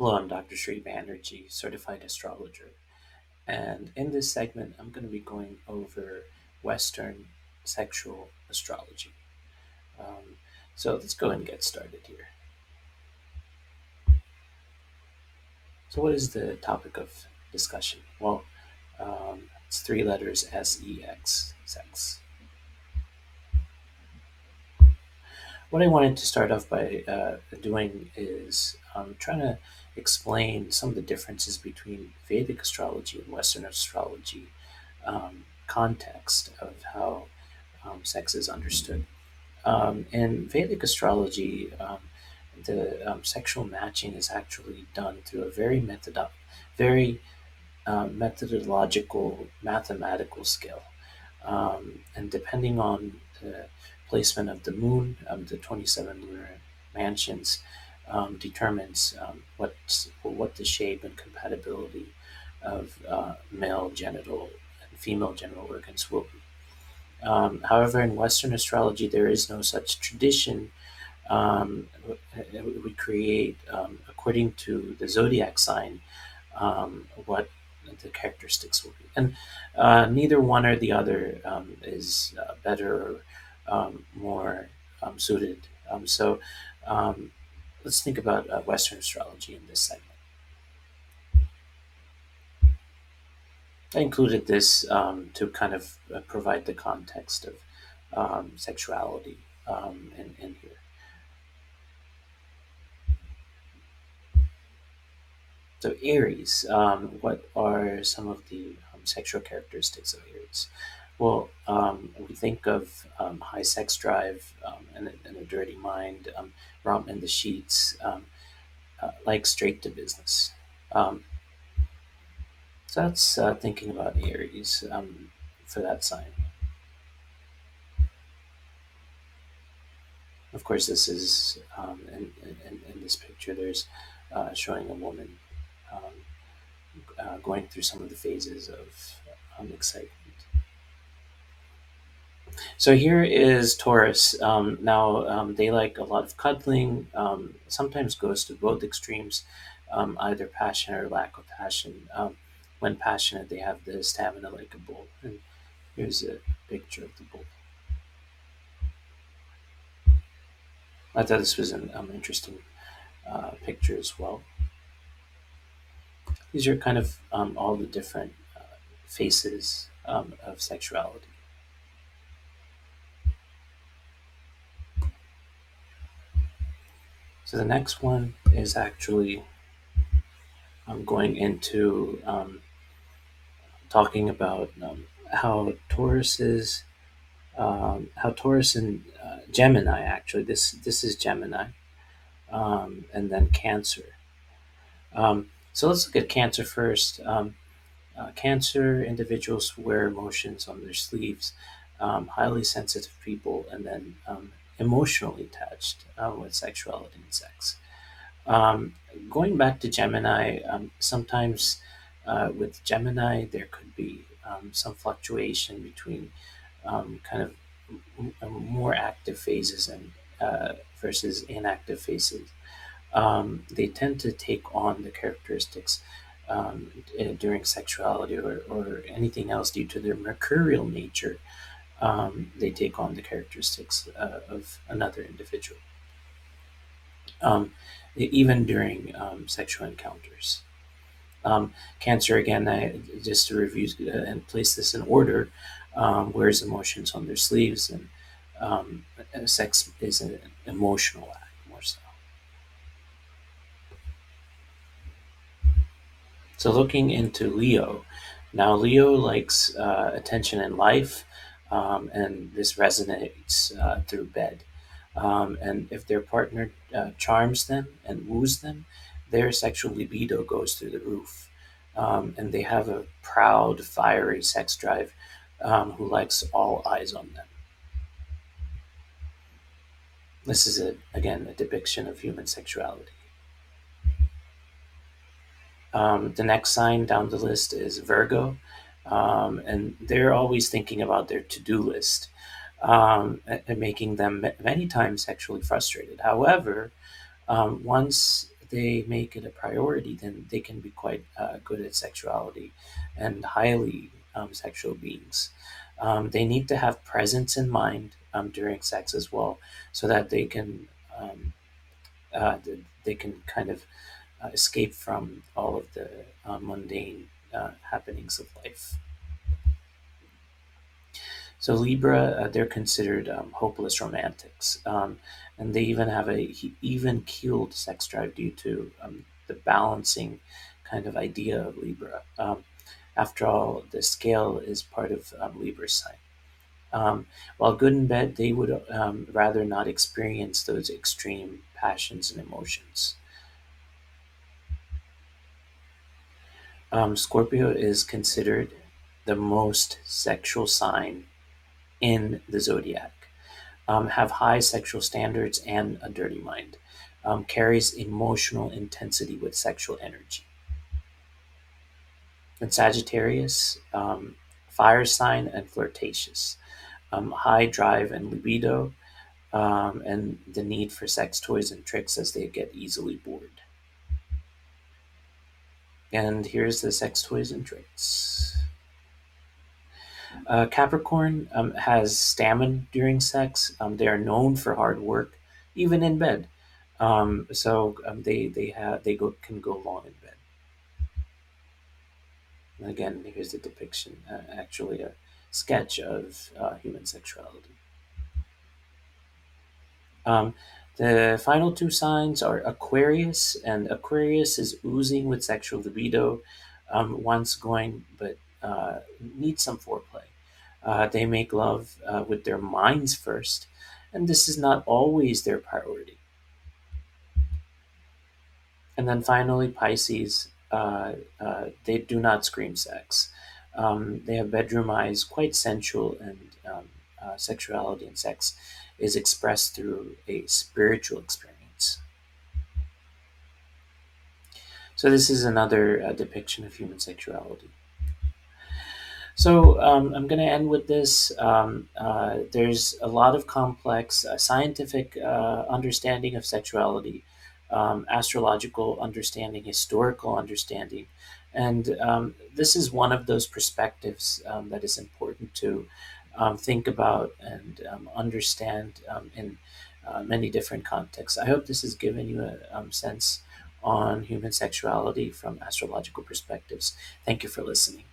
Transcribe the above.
Hello, I'm Dr. Sri Banerjee, certified astrologer. And in this segment, I'm going to be going over Western sexual astrology. Um, so let's go and get started here. So, what is the topic of discussion? Well, um, it's three letters S E X, sex. What I wanted to start off by uh, doing is um, trying to explain some of the differences between Vedic astrology and Western astrology um, context of how um, sex is understood. Um, in Vedic astrology, um, the um, sexual matching is actually done through a very method, very uh, methodological, mathematical skill, and depending on the placement of the moon, um, the 27 lunar mansions, um, determines um, what, what the shape and compatibility of uh, male genital and female genital organs will be. Um, however, in Western astrology, there is no such tradition. Um, we create, um, according to the zodiac sign, what the characteristics will be. And uh, neither one or the other is uh, better or um, more um, suited. Um, so um, let's think about uh, Western astrology in this segment. I included this um, to kind of uh, provide the context of um, sexuality in, in here. So Aries, um, what are some of the um, sexual characteristics of Aries? Well, um, we think of um, high sex drive um, and, and, a dirty mind, um, romp in the sheets, um, uh, like straight to business. Um, so that's uh, thinking about Aries for that sign. Of course, this is in, in, in this picture. There's uh, showing a woman uh, going through some of the phases of excitement. So here is Taurus. Um, now um, they like a lot of cuddling. Um, sometimes goes to both extremes, um, either passion or lack of passion. Um, when passionate, they have the stamina like a bull. And here's a picture of the bull. I thought this was an um, interesting uh, picture as well. These are kind of all the different uh, faces of sexuality. So the next one is actually I'm going into um, talking about um, how Taurus is, um, how Taurus and uh, Gemini actually this this is Gemini, um, and then Cancer. Um, so let's look at Cancer first. Um, uh, cancer individuals wear emotions on their sleeves, highly sensitive people, and then emotionally attached uh, with sexuality and sex. Um, going back to Gemini, um, sometimes uh, with Gemini, there could be um, some fluctuation between um, kind of more active phases and uh, versus inactive phases. Um, they tend to take on the characteristics during sexuality or, or anything else due to their mercurial nature um, they take on the characteristics uh, of another individual, um, even during um, sexual encounters. Um, cancer, again, I, just to review uh, and place this in order, um, wears emotions on their sleeves, and um, sex is an emotional act more so. So, looking into Leo, now Leo likes uh, attention in life um, and this resonates uh, through bed. Um, and if their partner uh, charms them and woos them, their sexual libido goes through the roof. Um, and they have a proud, fiery sex drive um, who likes all eyes on them. This is, a, again, a depiction of human sexuality. Um, the next sign down the list is Virgo um, and they're always thinking about their to-do list um, and making them many times sexually frustrated. However, um, once they make it a priority, then they can be quite uh, good at sexuality and highly um, sexual beings. Um, they need to have presence in mind um, during sex as well, so that they can uh, they can kind of uh, escape from all of the uh, mundane uh, happenings of life. So Libra, uh, they're considered um, hopeless romantics, um, and they even have a even keeled sex drive due to um, the balancing kind of idea of Libra. Um, after all, the scale is part of um, Libra's sign. Um, while good in bed, they would rather not experience those extreme passions and emotions. Scorpio is considered the most sexual sign in the zodiac, um, have high sexual standards and a dirty mind, um, carries emotional intensity with sexual energy. And Sagittarius, um, fire sign and flirtatious, um, high drive and libido, um, and the need for sex toys and tricks as they get easily bored. And here's the sex toys and tricks. Uh, Capricorn um, has stamina during sex. Um, they are known for hard work, even in bed. Um, so um, they they have they go can go long in bed. Again, here's the depiction, uh, actually a sketch of uh, human sexuality. The final two signs are Aquarius, and Aquarius is oozing with sexual libido, um, once going, but uh, needs some foreplay. Uh, they make love uh, with their minds first, and this is not always their priority. And then finally, Pisces, uh, uh they do not scream sex. Um, they have bedroom eyes, quite sensual, and um, uh, sexuality and sex is expressed through a spiritual experience. So, this is another uh, depiction of human sexuality. So um, I'm going to end with this. Um, uh, there's a lot of complex uh, scientific uh, understanding of sexuality, um, astrological understanding, historical understanding. And um, this is one of those perspectives um, that is important to um, think about and understand in uh, many different contexts. I hope this has given you a sense on human sexuality from astrological perspectives. Thank you for listening.